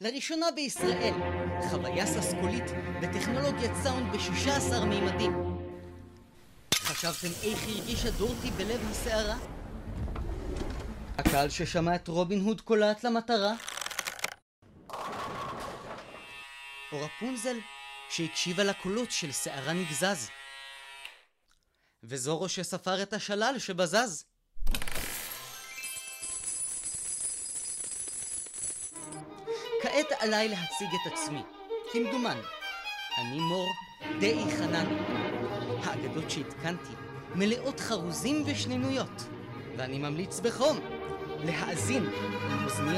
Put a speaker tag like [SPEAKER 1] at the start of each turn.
[SPEAKER 1] לראשונה בישראל, חוויה ססקולית בטכנולוגיית סאונד ב-16 מימדים. חשבתם איך הרגישה דורטי בלב הסערה? הקהל ששמע את רובין הוד קולט למטרה? או רפונזל שהקשיבה לקולות של שערה נגזז? וזורו שספר את השלל שבזז? כעת עליי להציג את עצמי, כמדומני. אני מור דאי חנני. האגדות שהתקנתי מלאות חרוזים ושנינויות, ואני ממליץ בחום להאזין לאוזניות.